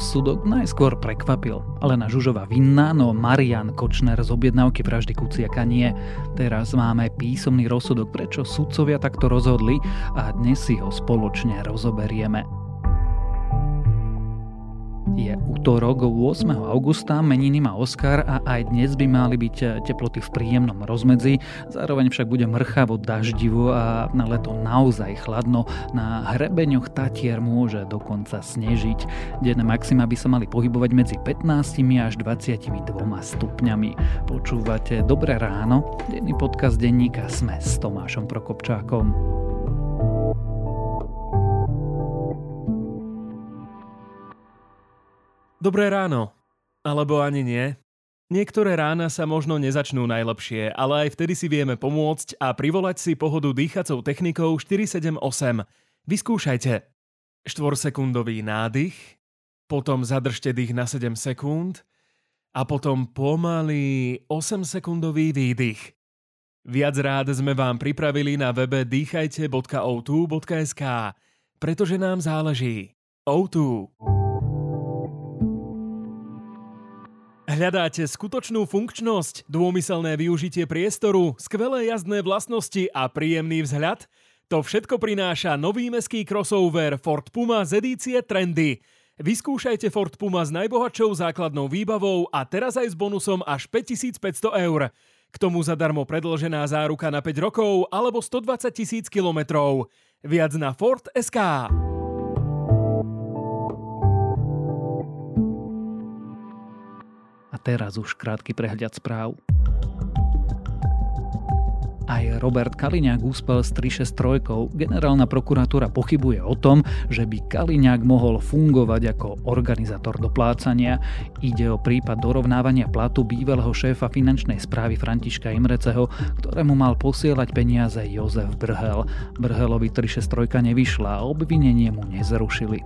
rozsudok najskôr prekvapil. Alena Žužová vinná, no Marian Kočner z objednávky vraždy Kuciaka nie. Teraz máme písomný rozsudok, prečo sudcovia takto rozhodli a dnes si ho spoločne rozoberieme. Je útorok 8. augusta, meniny má Oskar a aj dnes by mali byť eh, teploty v príjemnom rozmedzi, zároveň však bude mrchavo daždivo a na leto naozaj chladno. Na hrebeňoch Tatier môže dokonca snežiť. Denné maxima by sa mali pohybovať medzi 15 až 22 stupňami. Počúvate Dobré ráno, denný podcast denníka Sme s Tomášom Prokopčákom. Dobré ráno. Alebo ani nie. Niektoré rána sa možno nezačnú najlepšie, ale aj vtedy si vieme pomôcť a privolať si pohodu dýchacou technikou 478. Vyskúšajte. 4-sekundový nádych, potom zadržte dých na 7 sekúnd a potom pomalý 8-sekundový výdych. Viac rád sme vám pripravili na webe dýchajte.o2.sk, pretože nám záleží. O2. Hľadáte skutočnú funkčnosť, dômyselné využitie priestoru, skvelé jazdné vlastnosti a príjemný vzhľad? To všetko prináša nový meský crossover Ford Puma z edície Trendy. Vyskúšajte Ford Puma s najbohatšou základnou výbavou a teraz aj s bonusom až 5500 eur. K tomu zadarmo predlžená záruka na 5 rokov alebo 120 tisíc kilometrov. Viac na Ford teraz už krátky prehľad správ. Aj Robert Kaliňák úspel s 363. Generálna prokuratúra pochybuje o tom, že by Kaliňák mohol fungovať ako organizátor doplácania. Ide o prípad dorovnávania platu bývalého šéfa finančnej správy Františka Imreceho, ktorému mal posielať peniaze Jozef Brhel. Brhelovi 363 nevyšla a obvinenie mu nezrušili.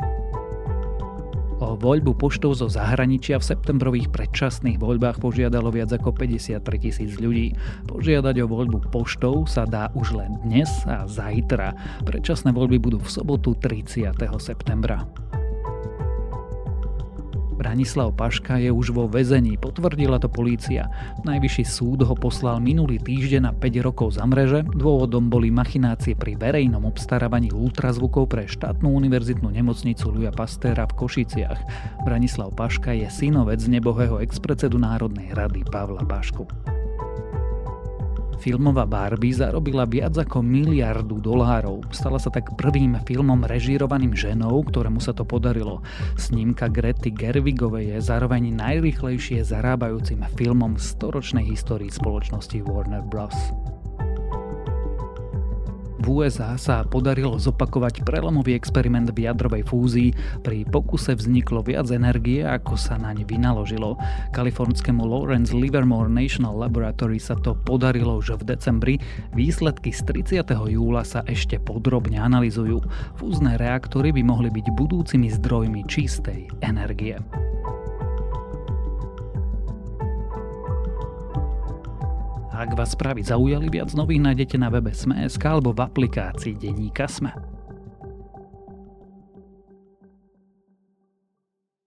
O voľbu poštov zo zahraničia v septembrových predčasných voľbách požiadalo viac ako 53 tisíc ľudí. Požiadať o voľbu poštov sa dá už len dnes a zajtra. Predčasné voľby budú v sobotu 30. septembra. Branislav Paška je už vo väzení, potvrdila to polícia. Najvyšší súd ho poslal minulý týždeň na 5 rokov za mreže. Dôvodom boli machinácie pri verejnom obstarávaní ultrazvukov pre štátnu univerzitnú nemocnicu Luja Pastéra v Košiciach. Branislav Paška je synovec nebohého expredsedu Národnej rady Pavla Pašku. Filmová Barbie zarobila viac ako miliardu dolárov. Stala sa tak prvým filmom režírovaným ženou, ktorému sa to podarilo. Snímka Grety Gervigovej je zároveň najrychlejšie zarábajúcim filmom v storočnej histórii spoločnosti Warner Bros. V USA sa podarilo zopakovať prelomový experiment v jadrovej fúzii. Pri pokuse vzniklo viac energie, ako sa naň vynaložilo. Kalifornskému Lawrence Livermore National Laboratory sa to podarilo už v decembri. Výsledky z 30. júla sa ešte podrobne analizujú. Fúzne reaktory by mohli byť budúcimi zdrojmi čistej energie. Ak vás správy zaujali, viac nových nájdete na webe Sme.sk alebo v aplikácii Deníka Sme.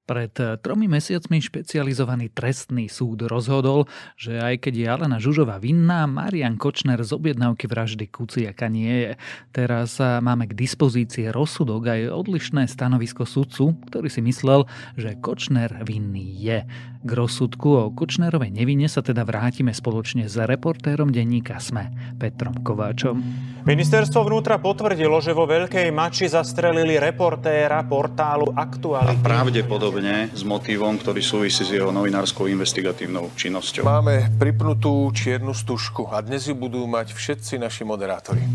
Pred eh, tromi mesiacmi špecializovaný trestný súd rozhodol, že aj keď je Alena Žužová vinná, Marian Kočner z objednávky vraždy Kuciaka nie je. Teraz eh, máme k dispozícii rozsudok aj odlišné stanovisko sudcu, ktorý si myslel, že Kočner vinný je. K rozsudku o Kočnerovej nevine sa teda vrátime spoločne s reportérom denníka SME, Petrom Kováčom. Ministerstvo vnútra potvrdilo, že vo Veľkej Mači zastrelili reportéra portálu Aktuality. A pravdepodobne s motívom, ktorý súvisí s jeho novinárskou investigatívnou činnosťou. Máme pripnutú čiernu stužku a dnes ju budú mať všetci naši moderátori.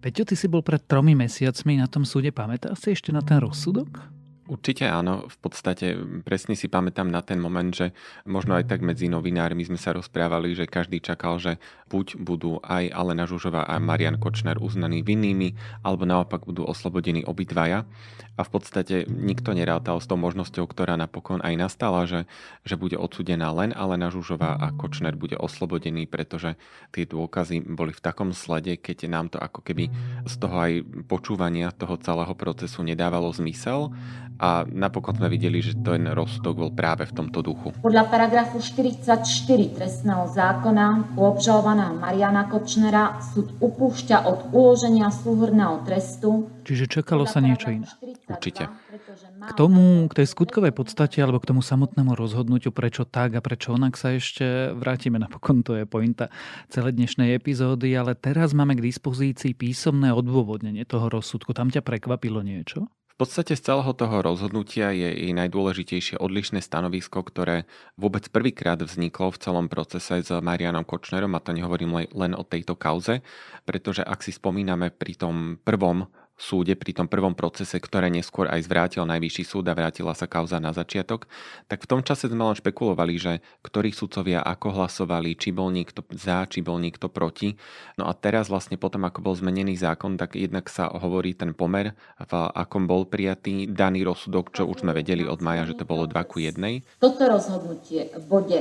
Peťo, ty si bol pred tromi mesiacmi na tom súde. Pamätáš si ešte na ten rozsudok? Určite áno, v podstate presne si pamätám na ten moment, že možno aj tak medzi novinármi sme sa rozprávali, že každý čakal, že buď budú aj Alena Žužová a Marian Kočner uznaní vinnými, alebo naopak budú oslobodení obidvaja. A v podstate nikto nerátal s tou možnosťou, ktorá napokon aj nastala, že, že bude odsudená len Alena Žužová a Kočner bude oslobodený, pretože tie dôkazy boli v takom slede, keď nám to ako keby z toho aj počúvania toho celého procesu nedávalo zmysel a napokon sme videli, že ten rozsudok bol práve v tomto duchu. Podľa paragrafu 44 trestného zákona u obžalovaného Mariana Kočnera súd upúšťa od uloženia súhrného trestu. Čiže čakalo sa niečo iné. Určite. K tomu, k tej skutkovej podstate alebo k tomu samotnému rozhodnutiu, prečo tak a prečo onak sa ešte vrátime. Napokon to je pointa celé dnešnej epizódy, ale teraz máme k dispozícii písomné odôvodnenie toho rozsudku. Tam ťa prekvapilo niečo? Podstate z celého toho rozhodnutia je jej najdôležitejšie odlišné stanovisko, ktoré vôbec prvýkrát vzniklo v celom procese s Marianom Kočnerom, a to nehovorím len o tejto kauze, pretože ak si spomíname pri tom prvom súde pri tom prvom procese, ktoré neskôr aj zvrátil najvyšší súd a vrátila sa kauza na začiatok, tak v tom čase sme len špekulovali, že ktorí sudcovia ako hlasovali, či bol niekto za, či bol niekto proti. No a teraz vlastne potom, ako bol zmenený zákon, tak jednak sa hovorí ten pomer, v akom bol prijatý daný rozsudok, čo už sme vedeli od maja, že to bolo 2 ku 1. Toto rozhodnutie v bode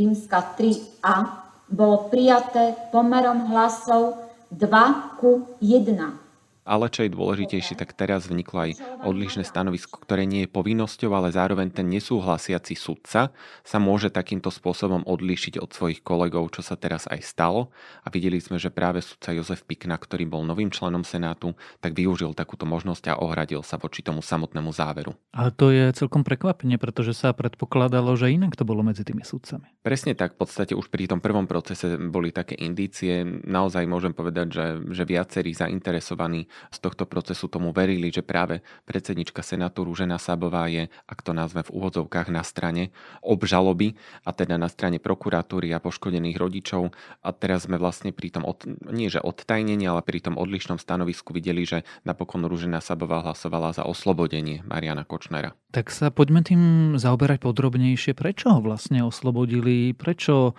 rímska 3a bolo prijaté pomerom hlasov 2 ku 1 ale čo je dôležitejšie, tak teraz vzniklo aj odlišné stanovisko, ktoré nie je povinnosťou, ale zároveň ten nesúhlasiaci sudca sa môže takýmto spôsobom odlíšiť od svojich kolegov, čo sa teraz aj stalo. A videli sme, že práve sudca Jozef Pikna, ktorý bol novým členom Senátu, tak využil takúto možnosť a ohradil sa voči tomu samotnému záveru. Ale to je celkom prekvapenie, pretože sa predpokladalo, že inak to bolo medzi tými sudcami. Presne tak, v podstate už pri tom prvom procese boli také indície. Naozaj môžem povedať, že, že viacerí zainteresovaní z tohto procesu tomu verili, že práve predsednička Senátu Rúžena Sabová je, ak to nazve v úvodzovkách, na strane obžaloby a teda na strane prokuratúry a poškodených rodičov. A teraz sme vlastne pri tom, od, nie že odtajnení, ale pri tom odlišnom stanovisku videli, že napokon Rúžena Sabová hlasovala za oslobodenie Mariana Kočnera. Tak sa poďme tým zaoberať podrobnejšie. Prečo ho vlastne oslobodili? Prečo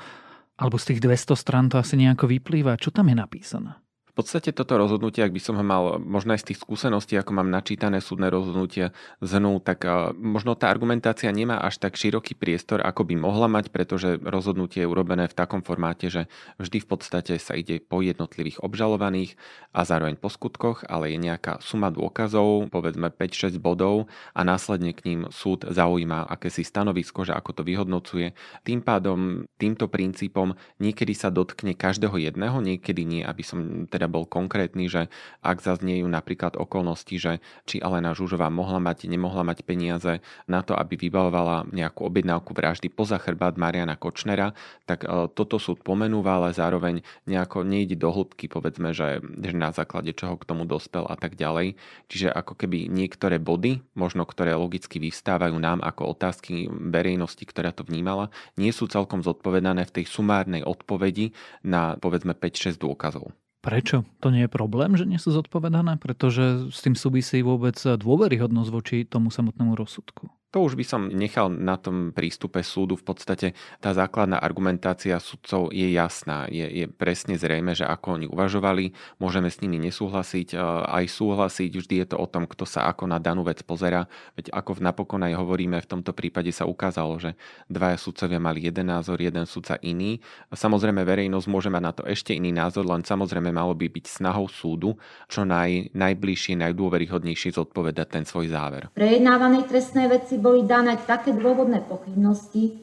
alebo z tých 200 strán to asi nejako vyplýva. Čo tam je napísané? Podstate toto rozhodnutie, ak by som ho mal možno aj z tých skúseností, ako mám načítané súdne rozhodnutia zhrnul, tak možno tá argumentácia nemá až tak široký priestor, ako by mohla mať, pretože rozhodnutie je urobené v takom formáte, že vždy v podstate sa ide po jednotlivých obžalovaných a zároveň po skutkoch, ale je nejaká suma dôkazov, povedzme 5-6 bodov a následne k ním súd zaujíma akési stanovisko, že ako to vyhodnocuje. Tým pádom, týmto princípom niekedy sa dotkne každého jedného, niekedy nie, aby som teda bol konkrétny, že ak zazniejú napríklad okolnosti, že či Alena Žužová mohla mať, nemohla mať peniaze na to, aby vybavovala nejakú objednávku vraždy poza chrbát Mariana Kočnera, tak e, toto súd pomenúva, ale zároveň nejako nejde do hĺbky, povedzme, že, že na základe čoho k tomu dospel a tak ďalej. Čiže ako keby niektoré body, možno ktoré logicky vystávajú nám ako otázky verejnosti, ktorá to vnímala, nie sú celkom zodpovedané v tej sumárnej odpovedi na povedzme 5-6 dôkazov. Prečo? To nie je problém, že nie sú zodpovedané? Pretože s tým súvisí vôbec dôveryhodnosť voči tomu samotnému rozsudku. To už by som nechal na tom prístupe súdu. V podstate tá základná argumentácia sudcov je jasná. Je, je presne zrejme, že ako oni uvažovali, môžeme s nimi nesúhlasiť, aj súhlasiť. Vždy je to o tom, kto sa ako na danú vec pozera. Veď ako napokon aj hovoríme, v tomto prípade sa ukázalo, že dvaja sudcovia mali jeden názor, jeden sudca iný. Samozrejme, verejnosť môže mať na to ešte iný názor, len samozrejme malo by byť snahou súdu čo naj, najbližšie, najdôveryhodnejšie zodpovedať ten svoj záver. Prejednávanej trestnej veci boli dané také dôvodné pochybnosti,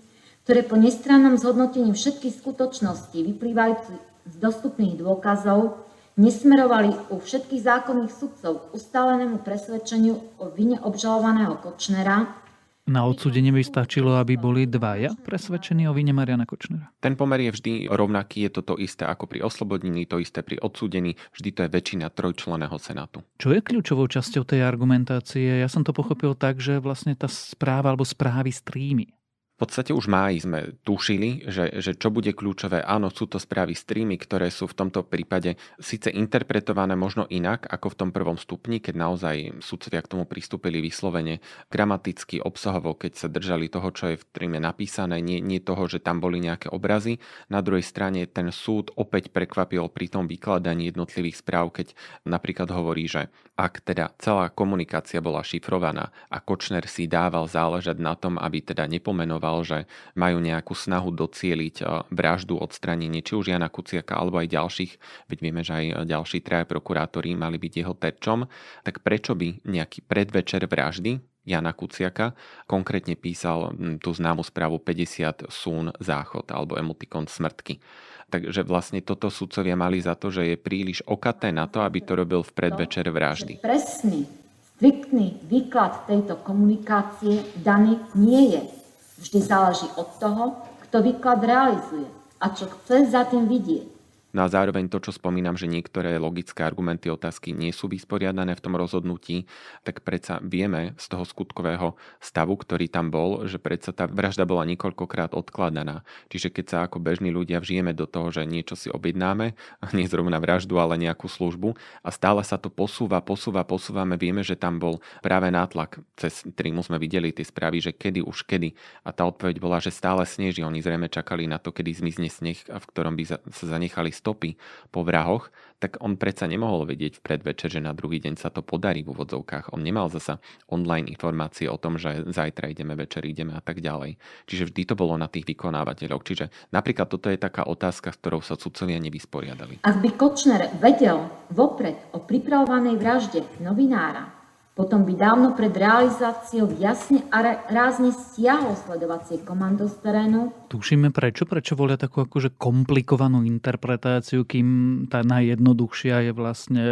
ktoré po nestrannom zhodnotení všetkých skutočností vyplývajúcich z dostupných dôkazov nesmerovali u všetkých zákonných sudcov ustálenému presvedčeniu o vine obžalovaného Kočnera na odsúdenie by stačilo, aby boli dvaja presvedčení o vine Mariana Kočnera. Ten pomer je vždy rovnaký, je to to isté ako pri oslobodení, to isté pri odsúdení, vždy to je väčšina trojčleného senátu. Čo je kľúčovou časťou tej argumentácie? Ja som to pochopil tak, že vlastne tá správa alebo správy streamy v podstate už máji sme tušili, že, že čo bude kľúčové. Áno, sú to správy streamy, ktoré sú v tomto prípade síce interpretované možno inak ako v tom prvom stupni, keď naozaj sudcovia k tomu pristúpili vyslovene gramaticky, obsahovo, keď sa držali toho, čo je v streame napísané, nie, nie toho, že tam boli nejaké obrazy. Na druhej strane ten súd opäť prekvapil pri tom vykladaní jednotlivých správ, keď napríklad hovorí, že ak teda celá komunikácia bola šifrovaná a Kočner si dával záležať na tom, aby teda nepomenoval komentoval, že majú nejakú snahu docieliť eh, vraždu, odstranenie či už Jana Kuciaka alebo aj ďalších, veď vieme, že aj ďalší traja prokurátori mali byť jeho terčom, tak prečo by nejaký predvečer vraždy Jana Kuciaka. Konkrétne písal tú známu správu 50 sún záchod alebo emotikon smrtky. Takže vlastne toto sudcovia mali za to, že je príliš okaté na to, aby to robil v predvečer vraždy. Presný, striktný výklad tejto komunikácie daný nie je. Vždy záleží od toho, kto výklad realizuje a čo chce za tým vidieť. No a zároveň to, čo spomínam, že niektoré logické argumenty otázky nie sú vysporiadané v tom rozhodnutí, tak predsa vieme z toho skutkového stavu, ktorý tam bol, že predsa tá vražda bola niekoľkokrát odkladaná. Čiže keď sa ako bežní ľudia vžijeme do toho, že niečo si objednáme, nie zrovna vraždu, ale nejakú službu a stále sa to posúva, posúva, posúvame, vieme, že tam bol práve nátlak, cez ktorým sme videli tie správy, že kedy už kedy. A tá odpoveď bola, že stále sneží. Oni zrejme čakali na to, kedy zmizne sneh, v ktorom by sa zanechali stopy po vrahoch, tak on predsa nemohol vedieť v predvečer, že na druhý deň sa to podarí v úvodzovkách. On nemal zasa online informácie o tom, že zajtra ideme, večer ideme a tak ďalej. Čiže vždy to bolo na tých vykonávateľoch. Čiže napríklad toto je taká otázka, s ktorou sa sudcovia nevysporiadali. Ak by Kočner vedel vopred o pripravovanej vražde novinára, potom by dávno pred realizáciou jasne a rázne stiahol sledovacie komando z terénu. Tušíme prečo? Prečo volia takú akože komplikovanú interpretáciu, kým tá najjednoduchšia je vlastne,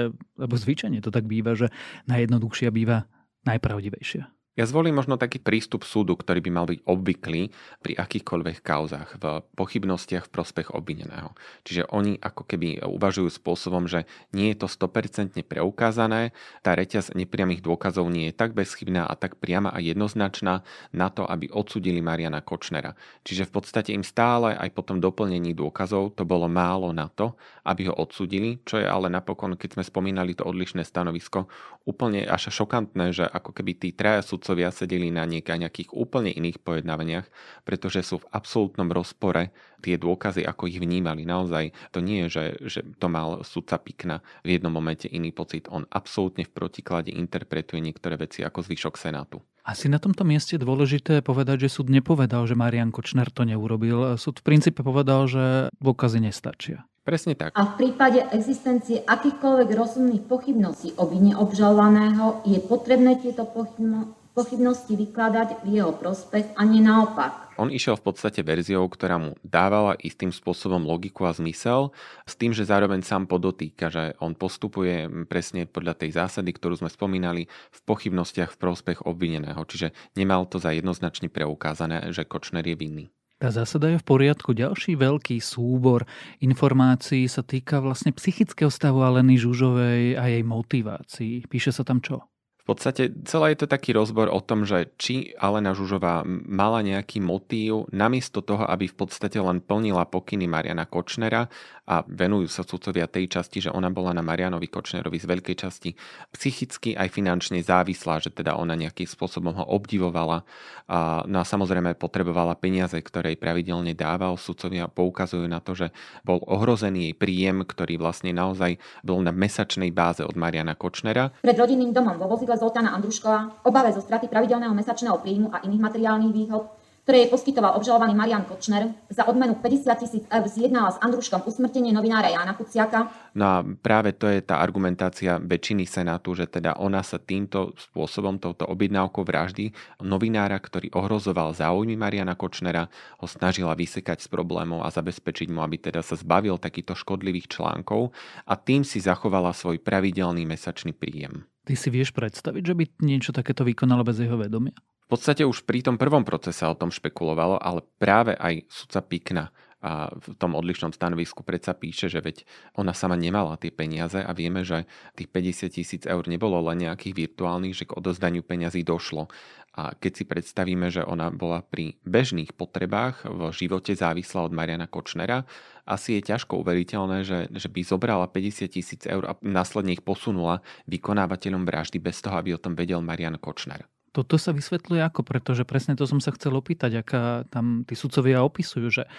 lebo zvyčajne to tak býva, že najjednoduchšia býva najpravdivejšia. Ja zvolím možno taký prístup súdu, ktorý by mal byť obvyklý pri akýchkoľvek kauzách, v pochybnostiach v prospech obvineného. Čiže oni ako keby uvažujú spôsobom, že nie je to 100% preukázané, tá reťaz nepriamých dôkazov nie je tak bezchybná a tak priama a jednoznačná na to, aby odsudili Mariana Kočnera. Čiže v podstate im stále aj po tom doplnení dôkazov to bolo málo na to, aby ho odsudili, čo je ale napokon, keď sme spomínali to odlišné stanovisko, úplne až šokantné, že ako keby tí traja sudcovia sedeli na nejakých úplne iných pojednávaniach, pretože sú v absolútnom rozpore tie dôkazy, ako ich vnímali. Naozaj to nie je, že, že to mal sudca Pikna v jednom momente iný pocit. On absolútne v protiklade interpretuje niektoré veci ako zvyšok Senátu. Asi na tomto mieste dôležité povedať, že súd nepovedal, že Marian Kočner to neurobil. Súd v princípe povedal, že dôkazy nestačia. Presne tak. A v prípade existencie akýchkoľvek rozumných pochybností o vine obžalovaného je potrebné tieto pochybnosti pochybnosti vykladať v jeho prospech a nie naopak. On išiel v podstate verziou, ktorá mu dávala istým spôsobom logiku a zmysel, s tým, že zároveň sám podotýka, že on postupuje presne podľa tej zásady, ktorú sme spomínali, v pochybnostiach v prospech obvineného. Čiže nemal to za jednoznačne preukázané, že Kočner je vinný. Tá zásada je v poriadku. Ďalší veľký súbor informácií sa týka vlastne psychického stavu Aleny Žužovej a jej motivácií. Píše sa tam čo? V podstate celé je to taký rozbor o tom, že či Alena Žužová mala nejaký motív namiesto toho, aby v podstate len plnila pokyny Mariana Kočnera a venujú sa sudcovia tej časti, že ona bola na Marianovi Kočnerovi z veľkej časti psychicky aj finančne závislá, že teda ona nejakým spôsobom ho obdivovala. A, no a samozrejme potrebovala peniaze, ktoré jej pravidelne dával. Sudcovia poukazujú na to, že bol ohrozený jej príjem, ktorý vlastne naozaj bol na mesačnej báze od Mariana Kočnera. Pred rodinným domom vo vozidle Zoltána Andruškova, obave zo straty pravidelného mesačného príjmu a iných materiálnych výhod, ktoré jej poskytoval obžalovaný Marian Kočner. Za odmenu 50 tisíc eur zjednala s Andruškom usmrtenie novinára Jána Kuciaka. No a práve to je tá argumentácia väčšiny Senátu, že teda ona sa týmto spôsobom, touto objednávkou vraždy novinára, ktorý ohrozoval záujmy Mariana Kočnera, ho snažila vysekať z problémov a zabezpečiť mu, aby teda sa zbavil takýchto škodlivých článkov a tým si zachovala svoj pravidelný mesačný príjem. Ty si vieš predstaviť, že by niečo takéto vykonalo bez jeho vedomia? V podstate už pri tom prvom procese o tom špekulovalo, ale práve aj sudca Pikna a v tom odlišnom stanovisku predsa píše, že veď ona sama nemala tie peniaze a vieme, že tých 50 tisíc eur nebolo len nejakých virtuálnych, že k odozdaniu peňazí došlo. A keď si predstavíme, že ona bola pri bežných potrebách v živote závislá od Mariana Kočnera, asi je ťažko uveriteľné, že, že by zobrala 50 tisíc eur a následne ich posunula vykonávateľom vraždy bez toho, aby o tom vedel Marian Kočner. Toto sa vysvetľuje ako? Pretože presne to som sa chcel opýtať, aká tam tí sudcovia opisujú, že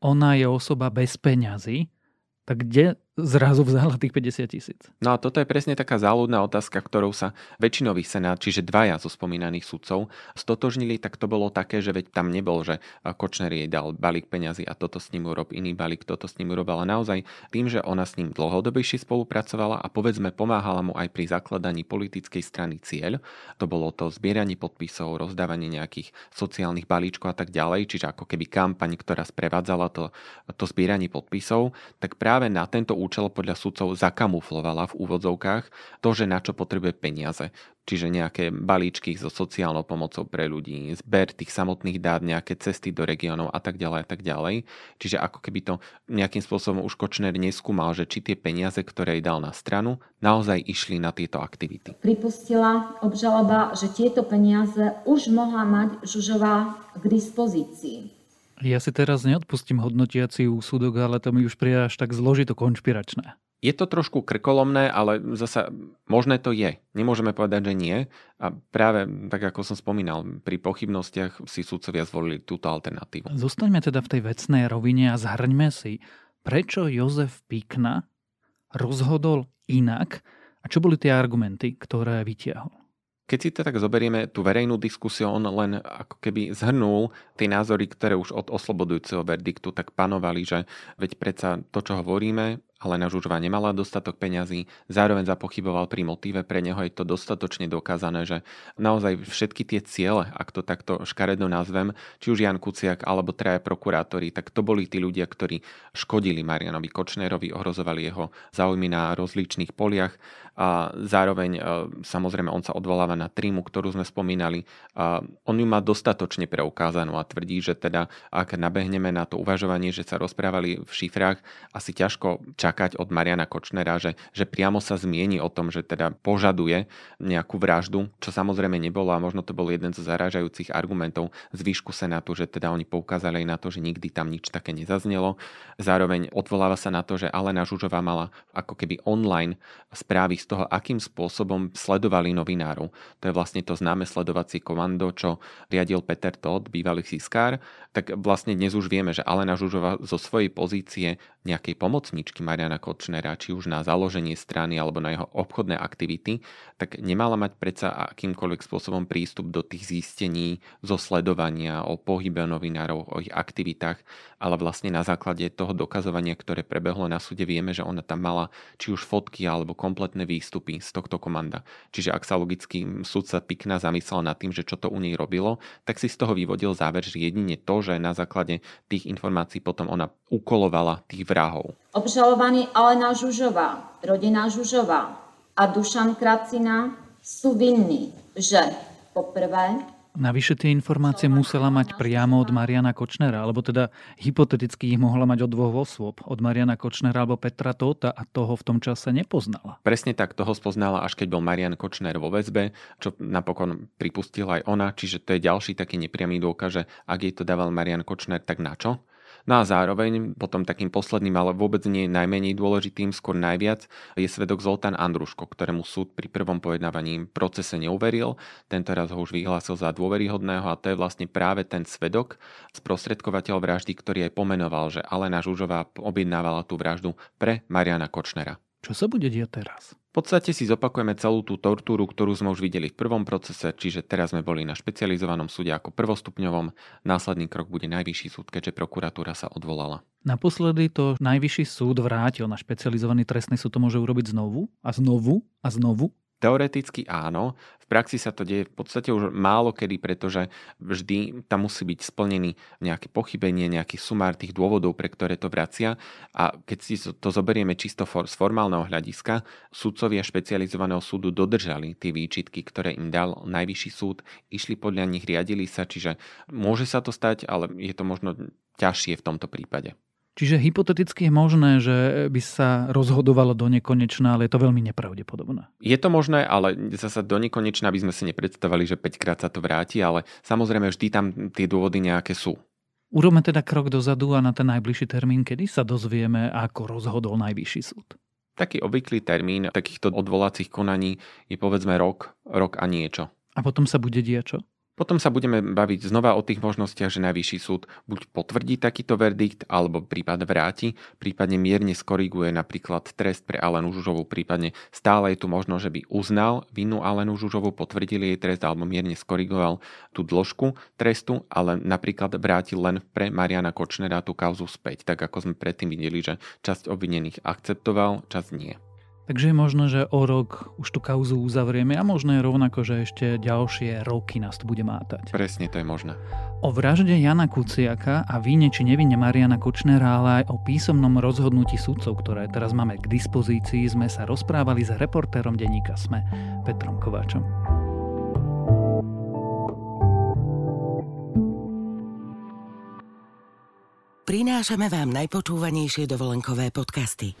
ona je osoba bez peňazí, tak kde zrazu vzala tých 50 tisíc? No a toto je presne taká záľudná otázka, ktorou sa väčšinový senát, čiže dvaja zo spomínaných sudcov, stotožnili, tak to bolo také, že veď tam nebol, že Kočner jej dal balík peňazí a toto s ním urob, iný balík, toto s ním urob, naozaj tým, že ona s ním dlhodobejšie spolupracovala a povedzme pomáhala mu aj pri zakladaní politickej strany Cieľ, to bolo to zbieranie podpisov, rozdávanie nejakých sociálnych balíčkov a tak ďalej, čiže ako keby kampaň, ktorá sprevádzala to, to zbieranie podpisov, tak práve na tento účel podľa sudcov zakamuflovala v úvodzovkách to, že na čo potrebuje peniaze. Čiže nejaké balíčky so sociálnou pomocou pre ľudí, zber tých samotných dát, nejaké cesty do regiónov a tak ďalej a tak ďalej. Čiže ako keby to nejakým spôsobom už Kočner neskúmal, že či tie peniaze, ktoré jej dal na stranu, naozaj išli na tieto aktivity. Pripustila obžaloba, že tieto peniaze už mohla mať Žužová k dispozícii. Ja si teraz neodpustím hodnotiaci úsudok, ale to mi už príde až tak zložito konšpiračné. Je to trošku krkolomné, ale zasa možné to je. Nemôžeme povedať, že nie. A práve tak, ako som spomínal, pri pochybnostiach si sudcovia zvolili túto alternatívu. Zostaňme teda v tej vecnej rovine a zhrňme si, prečo Jozef Pikna rozhodol inak a čo boli tie argumenty, ktoré vytiahol. Keď si to tak zoberieme, tú verejnú diskusiu, on len ako keby zhrnul tie názory, ktoré už od oslobodujúceho verdiktu tak panovali, že veď predsa to, čo hovoríme, Alena Žužová nemala dostatok peňazí, zároveň zapochyboval pri motíve, pre neho je to dostatočne dokázané, že naozaj všetky tie ciele, ak to takto škaredno nazvem, či už Jan Kuciak alebo traja prokurátori, tak to boli tí ľudia, ktorí škodili Marianovi Kočnerovi, ohrozovali jeho záujmy na rozličných poliach a zároveň e, samozrejme on sa odvoláva na trímu, ktorú sme spomínali. A on ju má dostatočne preukázanú a tvrdí, že teda ak nabehneme na to uvažovanie, že sa rozprávali v šifrách, asi ťažko čakať od Mariana Kočnera, že, že priamo sa zmieni o tom, že teda požaduje nejakú vraždu, čo samozrejme nebolo a možno to bol jeden zo zarážajúcich argumentov z Senátu, že teda oni poukázali na to, že nikdy tam nič také nezaznelo. Zároveň odvoláva sa na to, že Alena Žužová mala ako keby online správy z toho, akým spôsobom sledovali novinárov. To je vlastne to známe sledovacie komando, čo riadil Peter Todd, bývalý siskár. Tak vlastne dnes už vieme, že Alena Žužová zo svojej pozície nejakej pomocničky Mariana Kočnera, či už na založenie strany alebo na jeho obchodné aktivity, tak nemala mať predsa akýmkoľvek spôsobom prístup do tých zistení zo sledovania o pohybe novinárov, o ich aktivitách, ale vlastne na základe toho dokazovania, ktoré prebehlo na súde, vieme, že ona tam mala či už fotky alebo kompletné výstupy z tohto komanda. Čiže ak sa logicky sudca Pikna zamyslel nad tým, že čo to u nej robilo, tak si z toho vyvodil záver, že jedine to, že na základe tých informácií potom ona ukolovala tých vrahov. Obžalovaní Alena Žužová, rodina Žužová a Dušan Kracina sú vinní, že poprvé Navyše tie informácie musela mať priamo od Mariana Kočnera, alebo teda hypoteticky ich mohla mať od dvoch osôb, od Mariana Kočnera alebo Petra Tóta a toho v tom čase nepoznala. Presne tak, toho spoznala až keď bol Marian Kočner vo väzbe, čo napokon pripustila aj ona, čiže to je ďalší taký nepriamy dôkaz, že ak jej to dával Marian Kočner, tak na čo? No a zároveň, potom takým posledným, ale vôbec nie najmenej dôležitým, skôr najviac, je svedok Zoltán Andruško, ktorému súd pri prvom pojednávaní procese neuveril. Tento raz ho už vyhlásil za dôveryhodného a to je vlastne práve ten svedok, sprostredkovateľ vraždy, ktorý aj pomenoval, že Alena Žužová objednávala tú vraždu pre Mariana Kočnera. Čo sa bude diať teraz? V podstate si zopakujeme celú tú tortúru, ktorú sme už videli v prvom procese, čiže teraz sme boli na špecializovanom súde ako prvostupňovom. Následný krok bude najvyšší súd, keďže prokuratúra sa odvolala. Naposledy to najvyšší súd vrátil na špecializovaný trestný súd, to môže urobiť znovu a znovu a znovu Teoreticky áno, v praxi sa to deje v podstate už málo kedy, pretože vždy tam musí byť splnený nejaké pochybenie, nejaký sumár tých dôvodov, pre ktoré to vracia. A keď si to zoberieme čisto z formálneho hľadiska, sudcovia špecializovaného súdu dodržali tie výčitky, ktoré im dal najvyšší súd, išli podľa nich, riadili sa, čiže môže sa to stať, ale je to možno ťažšie v tomto prípade. Čiže hypoteticky je možné, že by sa rozhodovalo do nekonečna, ale je to veľmi nepravdepodobné. Je to možné, ale zase do nekonečna by sme si nepredstavali, že 5 krát sa to vráti, ale samozrejme vždy tam tie dôvody nejaké sú. Urobme teda krok dozadu a na ten najbližší termín, kedy sa dozvieme, ako rozhodol najvyšší súd. Taký obvyklý termín takýchto odvolacích konaní je povedzme rok, rok a niečo. A potom sa bude diať čo? Potom sa budeme baviť znova o tých možnostiach, že najvyšší súd buď potvrdí takýto verdikt, alebo prípad vráti, prípadne mierne skoriguje napríklad trest pre Alenu Žužovu, prípadne stále je tu možno, že by uznal vinu Alenu Žužovu, potvrdil jej trest alebo mierne skorigoval tú dĺžku trestu, ale napríklad vrátil len pre Mariana Kočnera tú kauzu späť, tak ako sme predtým videli, že časť obvinených akceptoval, časť nie. Takže je možné, že o rok už tú kauzu uzavrieme a možno je rovnako, že ešte ďalšie roky nás to bude mátať. Presne to je možné. O vražde Jana Kuciaka a víne či nevine Mariana Kočnera, ale aj o písomnom rozhodnutí sudcov, ktoré teraz máme k dispozícii, sme sa rozprávali s reportérom denníka SME Petrom Kováčom. Prinášame vám najpočúvanejšie dovolenkové podcasty.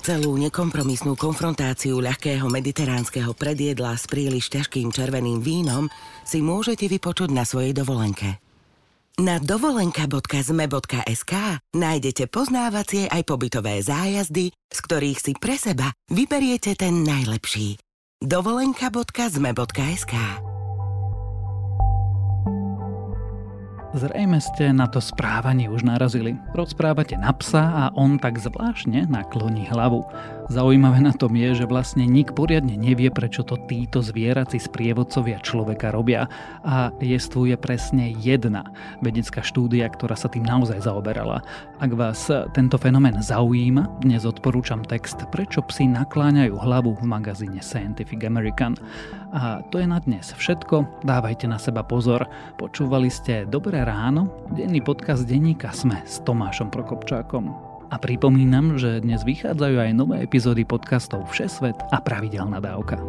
Celú nekompromisnú konfrontáciu ľahkého mediteránskeho predjedla s príliš ťažkým červeným vínom si môžete vypočuť na svojej dovolenke. Na dovolenka.zme.sk nájdete poznávacie aj pobytové zájazdy, z ktorých si pre seba vyberiete ten najlepší. dovolenka.zme.sk Zrejme ste na to správanie už narazili. Rozprávate na psa a on tak zvláštne nakloní hlavu. Zaujímavé na tom je, že vlastne nik poriadne nevie, prečo to títo zvieraci sprievodcovia človeka robia. A jestvuje presne jedna vedecká štúdia, ktorá sa tým naozaj zaoberala. Ak vás tento fenomén zaujíma, dnes odporúčam text Prečo psi nakláňajú hlavu v magazíne Scientific American. A to je na dnes všetko. Dávajte na seba pozor. Počúvali ste Dobré ráno, denný podcast denníka Sme s Tomášom Prokopčákom. A pripomínam, že dnes vychádzajú aj nové epizódy podcastov Všesvet a Pravidelná dávka.